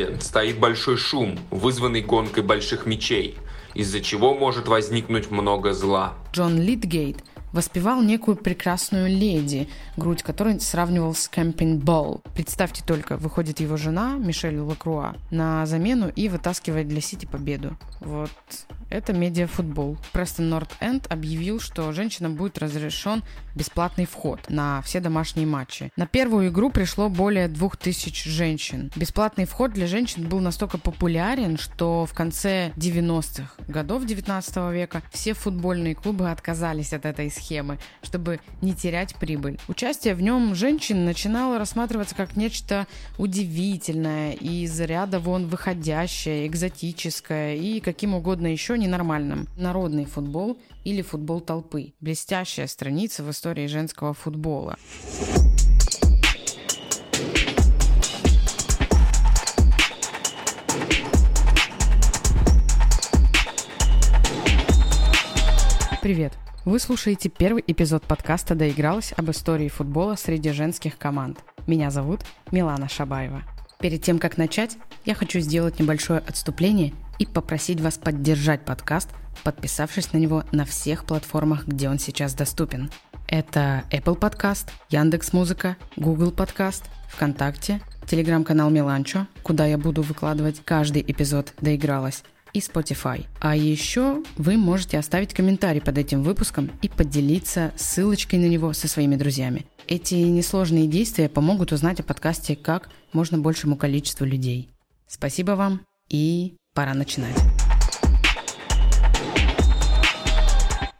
городе стоит большой шум, вызванный гонкой больших мечей, из-за чего может возникнуть много зла. Джон Литгейт воспевал некую прекрасную леди, грудь которой сравнивал с camping ball. Представьте только, выходит его жена, Мишель Лакруа, на замену и вытаскивает для Сити победу. Вот это медиафутбол. Престон Норт Энд объявил, что женщинам будет разрешен бесплатный вход на все домашние матчи. На первую игру пришло более 2000 женщин. Бесплатный вход для женщин был настолько популярен, что в конце 90-х годов 19 века все футбольные клубы отказались от этой схемы, чтобы не терять прибыль. Участие в нем женщин начинало рассматриваться как нечто удивительное и из ряда вон выходящее, экзотическое и каким угодно еще ненормальным. Народный футбол или футбол толпы. Блестящая страница в истории женского футбола. Привет! Вы слушаете первый эпизод подкаста «Доигралась» об истории футбола среди женских команд. Меня зовут Милана Шабаева. Перед тем, как начать, я хочу сделать небольшое отступление и попросить вас поддержать подкаст, подписавшись на него на всех платформах, где он сейчас доступен. Это Apple Podcast, Яндекс Музыка, Google Podcast, ВКонтакте, телеграм-канал Миланчо, куда я буду выкладывать каждый эпизод «Доигралась», и Spotify. А еще вы можете оставить комментарий под этим выпуском и поделиться ссылочкой на него со своими друзьями. Эти несложные действия помогут узнать о подкасте как можно большему количеству людей. Спасибо вам и пора начинать.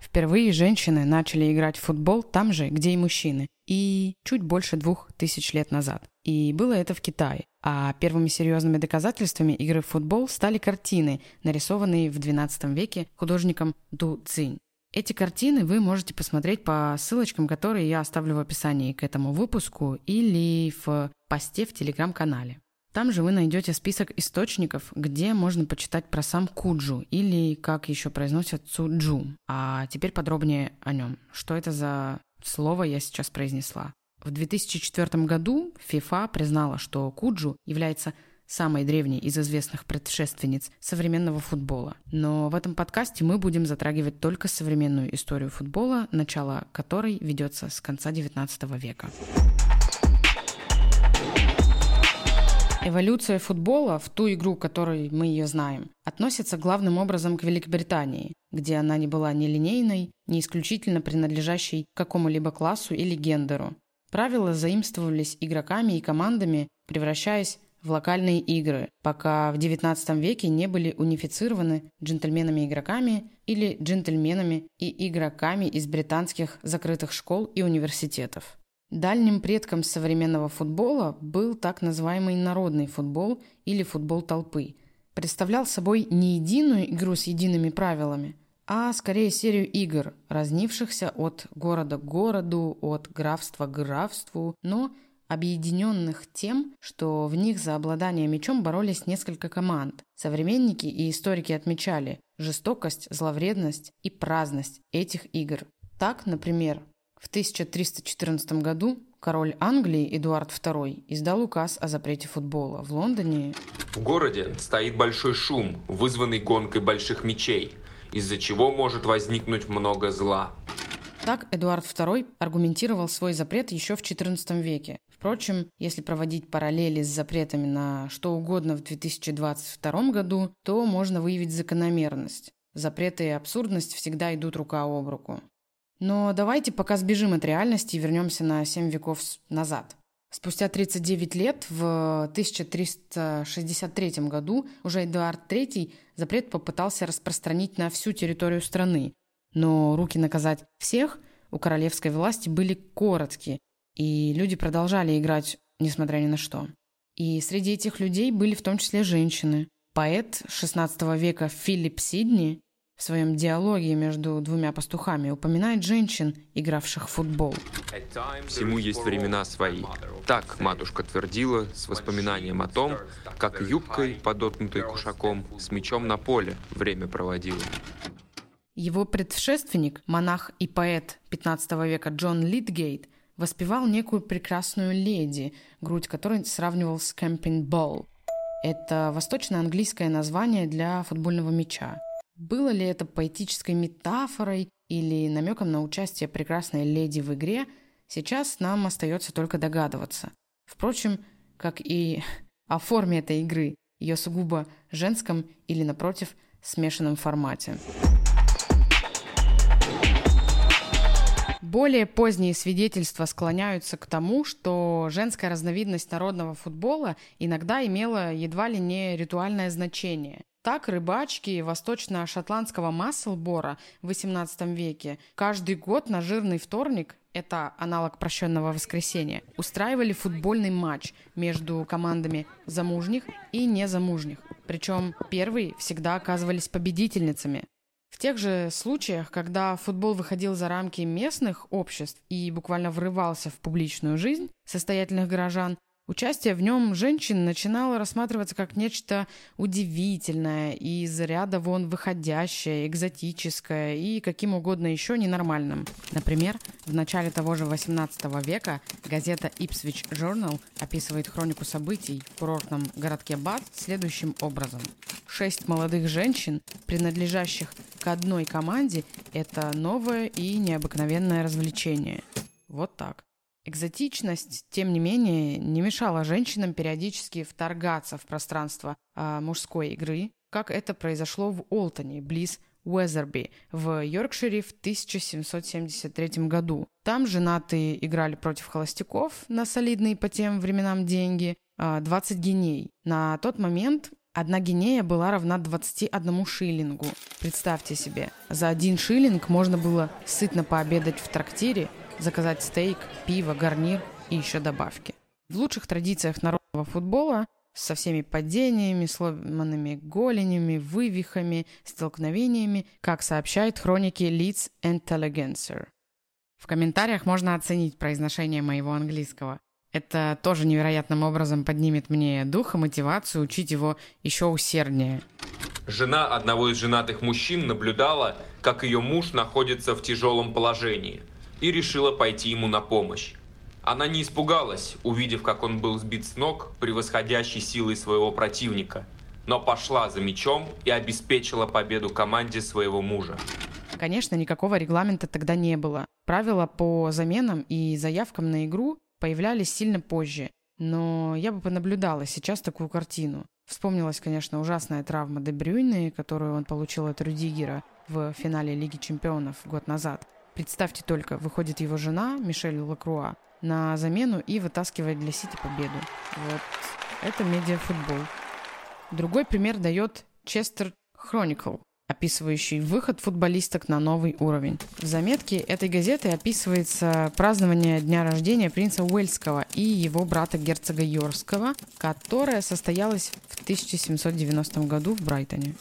Впервые женщины начали играть в футбол там же, где и мужчины, и чуть больше двух тысяч лет назад. И было это в Китае. А первыми серьезными доказательствами игры в футбол стали картины, нарисованные в XII веке художником Ду Цинь. Эти картины вы можете посмотреть по ссылочкам, которые я оставлю в описании к этому выпуску или в посте в телеграм-канале. Там же вы найдете список источников, где можно почитать про сам Куджу или, как еще произносят, Цуджу. А теперь подробнее о нем. Что это за слово я сейчас произнесла? В 2004 году ФИФА признала, что Куджу является самой древней из известных предшественниц современного футбола. Но в этом подкасте мы будем затрагивать только современную историю футбола, начало которой ведется с конца XIX века. Эволюция футбола в ту игру, которой мы ее знаем, относится главным образом к Великобритании, где она не была ни линейной, ни исключительно принадлежащей какому-либо классу или гендеру. Правила заимствовались игроками и командами, превращаясь в локальные игры, пока в XIX веке не были унифицированы джентльменами-игроками или джентльменами и игроками из британских закрытых школ и университетов. Дальним предком современного футбола был так называемый народный футбол или футбол толпы. Представлял собой не единую игру с едиными правилами, а скорее серию игр, разнившихся от города к городу, от графства к графству, но объединенных тем, что в них за обладание мечом боролись несколько команд. Современники и историки отмечали жестокость, зловредность и праздность этих игр. Так, например, в 1314 году король Англии Эдуард II издал указ о запрете футбола. В Лондоне... В городе стоит большой шум, вызванный гонкой больших мечей, из-за чего может возникнуть много зла. Так Эдуард II аргументировал свой запрет еще в XIV веке. Впрочем, если проводить параллели с запретами на что угодно в 2022 году, то можно выявить закономерность. Запреты и абсурдность всегда идут рука об руку. Но давайте пока сбежим от реальности и вернемся на 7 веков назад. Спустя 39 лет, в 1363 году, уже Эдуард III запрет попытался распространить на всю территорию страны. Но руки наказать всех у королевской власти были короткие, и люди продолжали играть, несмотря ни на что. И среди этих людей были в том числе женщины. Поэт XVI века Филипп Сидни в своем диалоге между двумя пастухами упоминает женщин, игравших в футбол. Всему есть времена свои. Так матушка твердила с воспоминанием о том, как юбкой, подоткнутой кушаком, с мечом на поле время проводила. Его предшественник, монах и поэт 15 века Джон Литгейт, воспевал некую прекрасную леди, грудь которой сравнивал с Кэмпинг Болл. Это восточно-английское название для футбольного мяча. Было ли это поэтической метафорой или намеком на участие прекрасной леди в игре, сейчас нам остается только догадываться. Впрочем, как и о форме этой игры, ее сугубо женском или, напротив, смешанном формате. Более поздние свидетельства склоняются к тому, что женская разновидность народного футбола иногда имела едва ли не ритуальное значение. Так рыбачки восточно-шотландского масселбора в XVIII веке каждый год на жирный вторник это аналог прощенного воскресенья, устраивали футбольный матч между командами замужних и незамужних. Причем первые всегда оказывались победительницами. В тех же случаях, когда футбол выходил за рамки местных обществ и буквально врывался в публичную жизнь состоятельных горожан, Участие в нем женщин начинало рассматриваться как нечто удивительное, из ряда вон выходящее, экзотическое и каким угодно еще ненормальным. Например, в начале того же 18 века газета Ipswich Journal описывает хронику событий в курортном городке Бат следующим образом. Шесть молодых женщин, принадлежащих к одной команде, это новое и необыкновенное развлечение. Вот так. Экзотичность, тем не менее, не мешала женщинам периодически вторгаться в пространство а, мужской игры, как это произошло в Олтоне, близ Уэзерби, в Йоркшире в 1773 году. Там женатые играли против холостяков на солидные по тем временам деньги, 20 а, геней. На тот момент Одна гинея была равна 21 шиллингу. Представьте себе, за один шиллинг можно было сытно пообедать в трактире заказать стейк, пиво, гарнир и еще добавки. В лучших традициях народного футбола со всеми падениями, сломанными голенями, вывихами, столкновениями, как сообщают хроники Leeds Intelligencer. В комментариях можно оценить произношение моего английского. Это тоже невероятным образом поднимет мне дух и мотивацию учить его еще усерднее. Жена одного из женатых мужчин наблюдала, как ее муж находится в тяжелом положении – и решила пойти ему на помощь. Она не испугалась, увидев, как он был сбит с ног превосходящей силой своего противника, но пошла за мячом и обеспечила победу команде своего мужа. Конечно, никакого регламента тогда не было. Правила по заменам и заявкам на игру появлялись сильно позже. Но я бы понаблюдала сейчас такую картину. Вспомнилась, конечно, ужасная травма Дебрюйны, которую он получил от Рюдигера в финале Лиги чемпионов год назад. Представьте только, выходит его жена, Мишель Лакруа, на замену и вытаскивает для Сити победу. Вот это медиафутбол. Другой пример дает Честер Хроникл, описывающий выход футболисток на новый уровень. В заметке этой газеты описывается празднование дня рождения принца Уэльского и его брата герцога Йорского, которое состоялось в 1790 году в Брайтоне.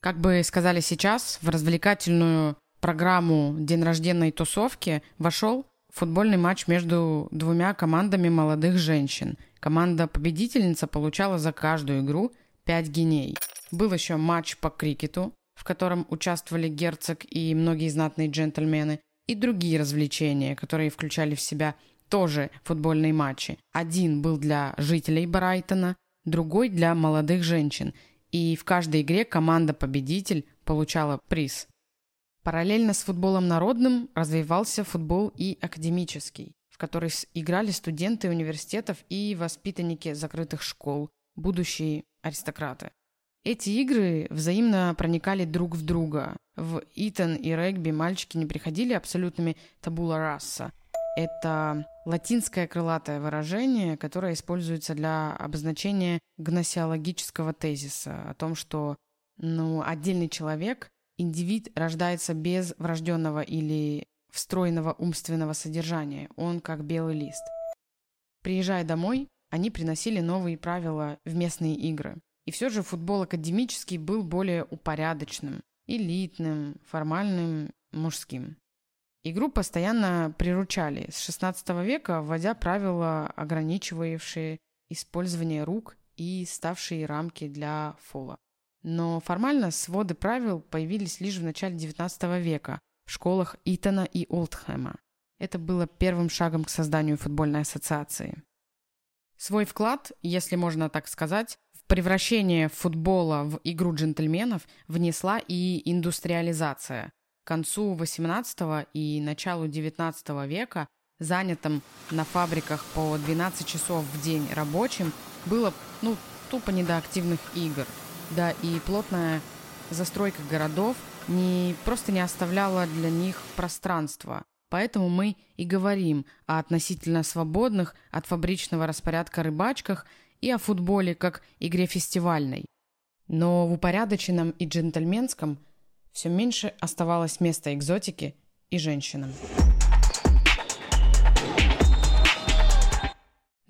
Как бы сказали сейчас, в развлекательную программу день рожденной тусовки вошел футбольный матч между двумя командами молодых женщин. Команда-победительница получала за каждую игру 5 гиней. Был еще матч по крикету, в котором участвовали герцог и многие знатные джентльмены, и другие развлечения, которые включали в себя тоже футбольные матчи. Один был для жителей Брайтона, другой для молодых женщин. И в каждой игре команда-победитель получала приз. Параллельно с футболом народным развивался футбол и академический, в который играли студенты университетов и воспитанники закрытых школ, будущие аристократы. Эти игры взаимно проникали друг в друга. В Итон и регби мальчики не приходили абсолютными табула раса. Это латинское крылатое выражение, которое используется для обозначения гносеологического тезиса о том, что ну, отдельный человек Индивид рождается без врожденного или встроенного умственного содержания. Он как белый лист. Приезжая домой, они приносили новые правила в местные игры. И все же футбол академический был более упорядоченным, элитным, формальным, мужским. Игру постоянно приручали с XVI века, вводя правила, ограничивающие использование рук и ставшие рамки для фола. Но формально своды правил появились лишь в начале XIX века в школах Итона и Олдхэма. Это было первым шагом к созданию футбольной ассоциации. Свой вклад, если можно так сказать, в Превращение футбола в игру джентльменов внесла и индустриализация. К концу XVIII и началу XIX века занятым на фабриках по 12 часов в день рабочим было, ну, тупо не до активных игр. Да и плотная застройка городов не, просто не оставляла для них пространства. Поэтому мы и говорим о относительно свободных от фабричного распорядка рыбачках и о футболе как игре фестивальной. Но в упорядоченном и джентльменском все меньше оставалось места экзотике и женщинам.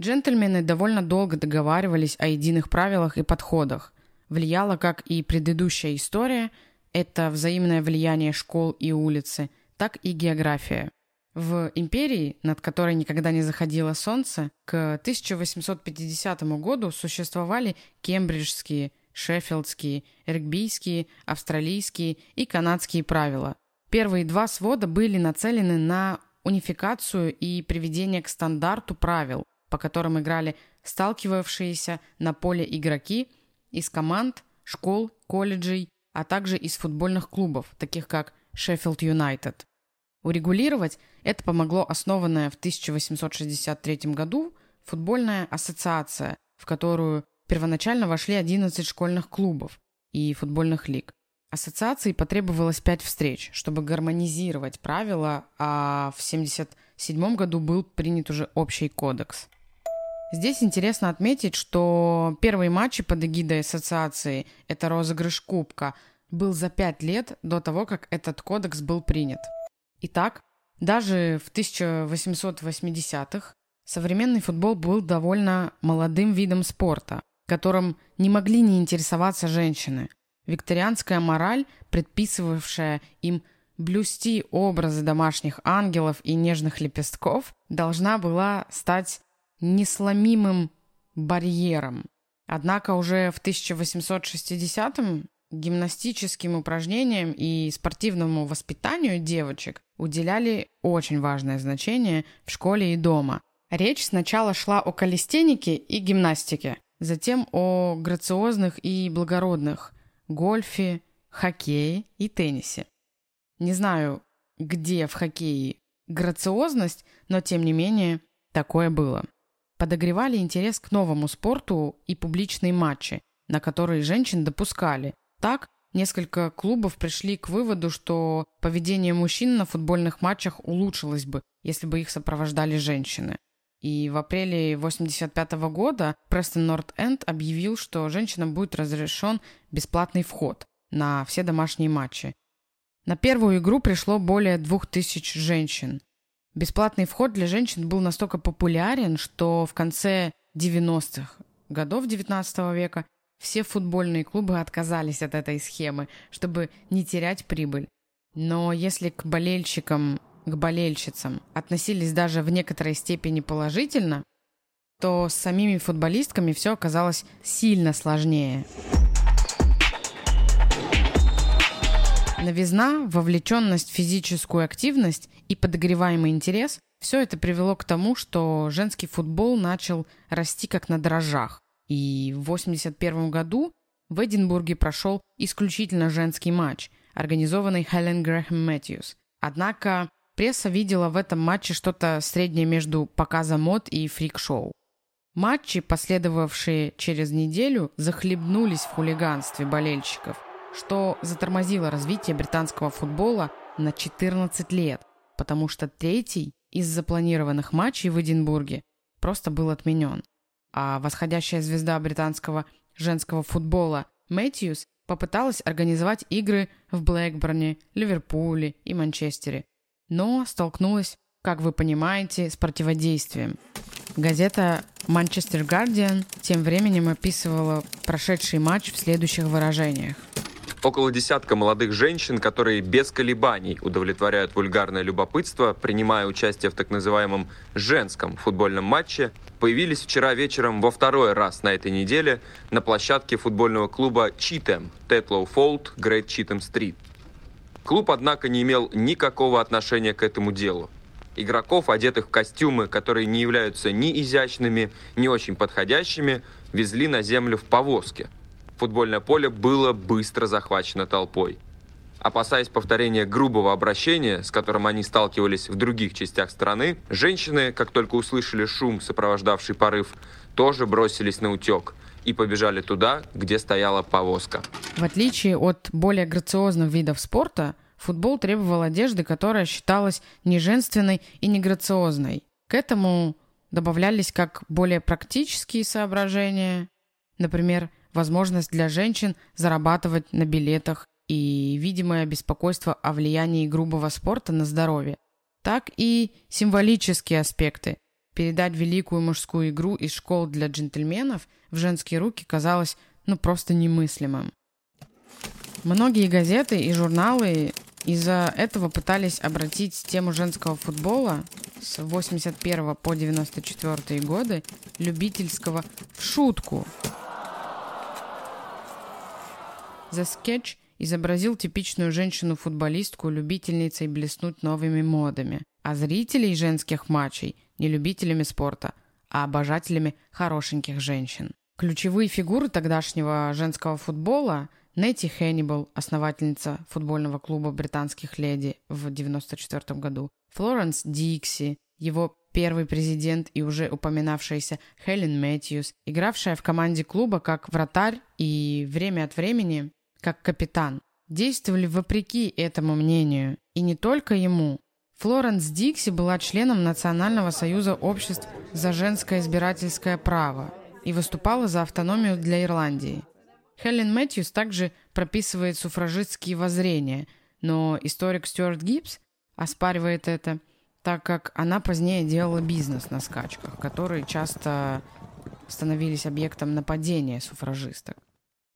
Джентльмены довольно долго договаривались о единых правилах и подходах. Влияла, как и предыдущая история, это взаимное влияние школ и улицы, так и география. В империи, над которой никогда не заходило солнце, к 1850 году существовали кембриджские, шеффилдские, регбийские, австралийские и канадские правила. Первые два свода были нацелены на унификацию и приведение к стандарту правил, по которым играли сталкивавшиеся на поле игроки из команд, школ, колледжей, а также из футбольных клубов, таких как Шеффилд Юнайтед. Урегулировать это помогло основанная в 1863 году футбольная ассоциация, в которую первоначально вошли 11 школьных клубов и футбольных лиг. Ассоциации потребовалось 5 встреч, чтобы гармонизировать правила, а в 1977 году был принят уже общий кодекс. Здесь интересно отметить, что первые матчи под эгидой ассоциации, это розыгрыш кубка, был за 5 лет до того, как этот кодекс был принят. Итак, даже в 1880-х современный футбол был довольно молодым видом спорта, которым не могли не интересоваться женщины. Викторианская мораль, предписывавшая им блюсти образы домашних ангелов и нежных лепестков, должна была стать несломимым барьером. Однако уже в 1860-м гимнастическим упражнениям и спортивному воспитанию девочек уделяли очень важное значение в школе и дома. Речь сначала шла о калистенике и гимнастике, затем о грациозных и благородных гольфе, хоккее и теннисе. Не знаю, где в хоккее грациозность, но тем не менее такое было. Подогревали интерес к новому спорту и публичные матчи, на которые женщин допускали, так, несколько клубов пришли к выводу, что поведение мужчин на футбольных матчах улучшилось бы, если бы их сопровождали женщины. И в апреле 1985 года Престон Норт-Энд объявил, что женщинам будет разрешен бесплатный вход на все домашние матчи. На первую игру пришло более двух тысяч женщин. Бесплатный вход для женщин был настолько популярен, что в конце 90-х годов XIX века все футбольные клубы отказались от этой схемы, чтобы не терять прибыль. Но если к болельщикам, к болельщицам относились даже в некоторой степени положительно, то с самими футболистками все оказалось сильно сложнее. Новизна, вовлеченность в физическую активность и подогреваемый интерес – все это привело к тому, что женский футбол начал расти как на дрожжах. И в 1981 году в Эдинбурге прошел исключительно женский матч, организованный Хелен Грэхэм Мэтьюс. Однако пресса видела в этом матче что-то среднее между показом мод и фрик-шоу. Матчи, последовавшие через неделю, захлебнулись в хулиганстве болельщиков, что затормозило развитие британского футбола на 14 лет, потому что третий из запланированных матчей в Эдинбурге просто был отменен а восходящая звезда британского женского футбола Мэтьюс попыталась организовать игры в Блэкборне, Ливерпуле и Манчестере, но столкнулась, как вы понимаете, с противодействием. Газета «Манчестер Гардиан» тем временем описывала прошедший матч в следующих выражениях – Около десятка молодых женщин, которые без колебаний удовлетворяют вульгарное любопытство, принимая участие в так называемом женском футбольном матче, появились вчера вечером во второй раз на этой неделе на площадке футбольного клуба Читем, Тетлоу Фолд, Грейт Читем Стрит. Клуб, однако, не имел никакого отношения к этому делу. Игроков, одетых в костюмы, которые не являются ни изящными, ни очень подходящими, везли на землю в повозке. Футбольное поле было быстро захвачено толпой. Опасаясь повторения грубого обращения, с которым они сталкивались в других частях страны, женщины, как только услышали шум, сопровождавший порыв, тоже бросились на утек и побежали туда, где стояла повозка. В отличие от более грациозных видов спорта, футбол требовал одежды, которая считалась не женственной и не грациозной. К этому добавлялись как более практические соображения, например, возможность для женщин зарабатывать на билетах и видимое беспокойство о влиянии грубого спорта на здоровье, так и символические аспекты. Передать великую мужскую игру из школ для джентльменов в женские руки казалось ну просто немыслимым. Многие газеты и журналы из-за этого пытались обратить тему женского футбола с 81 по 94 годы любительского в шутку. The Sketch изобразил типичную женщину-футболистку, любительницей блеснуть новыми модами, а зрителей женских матчей не любителями спорта, а обожателями хорошеньких женщин. Ключевые фигуры тогдашнего женского футбола – Нетти Хеннибал, основательница футбольного клуба британских леди в 1994 году, Флоренс Дикси, его первый президент и уже упоминавшаяся Хелен Мэтьюс, игравшая в команде клуба как вратарь и время от времени как капитан, действовали вопреки этому мнению, и не только ему. Флоренс Дикси была членом Национального союза обществ за женское избирательское право и выступала за автономию для Ирландии. Хелен Мэтьюс также прописывает суфражистские воззрения, но историк Стюарт Гибс оспаривает это, так как она позднее делала бизнес на скачках, которые часто становились объектом нападения суфражисток.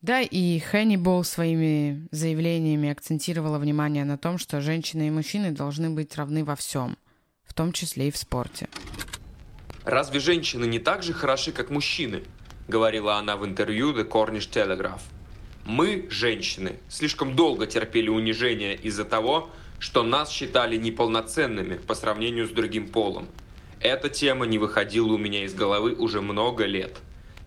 Да, и Хэннибол своими заявлениями акцентировала внимание на том, что женщины и мужчины должны быть равны во всем, в том числе и в спорте. Разве женщины не так же хороши, как мужчины? Говорила она в интервью The Cornish Telegraph. Мы, женщины, слишком долго терпели унижение из-за того, что нас считали неполноценными по сравнению с другим полом. Эта тема не выходила у меня из головы уже много лет.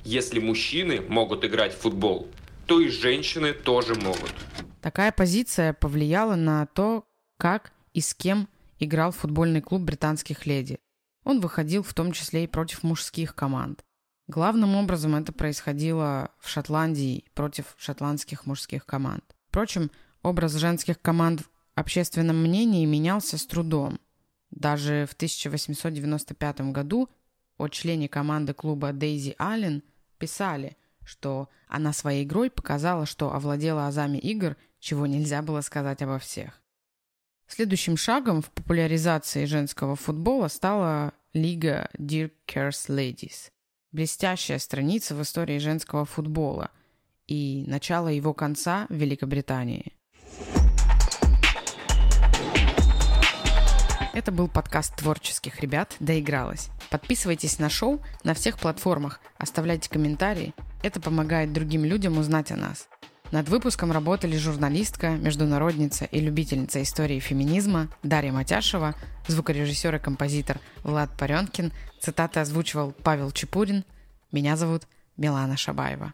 Если мужчины могут играть в футбол, то и женщины тоже могут. Такая позиция повлияла на то, как и с кем играл футбольный клуб британских леди. Он выходил в том числе и против мужских команд. Главным образом это происходило в Шотландии против шотландских мужских команд. Впрочем, образ женских команд в общественном мнении менялся с трудом. Даже в 1895 году о члене команды клуба Дейзи Аллен писали – что она своей игрой показала, что овладела азами игр, чего нельзя было сказать обо всех. Следующим шагом в популяризации женского футбола стала лига Dear Cares Ladies. Блестящая страница в истории женского футбола и начало его конца в Великобритании. Это был подкаст творческих ребят «Доигралась». Подписывайтесь на шоу на всех платформах, оставляйте комментарии – это помогает другим людям узнать о нас. Над выпуском работали журналистка, международница и любительница истории феминизма Дарья Матяшева, звукорежиссер и композитор Влад Паренкин, цитаты озвучивал Павел Чепурин. Меня зовут Милана Шабаева.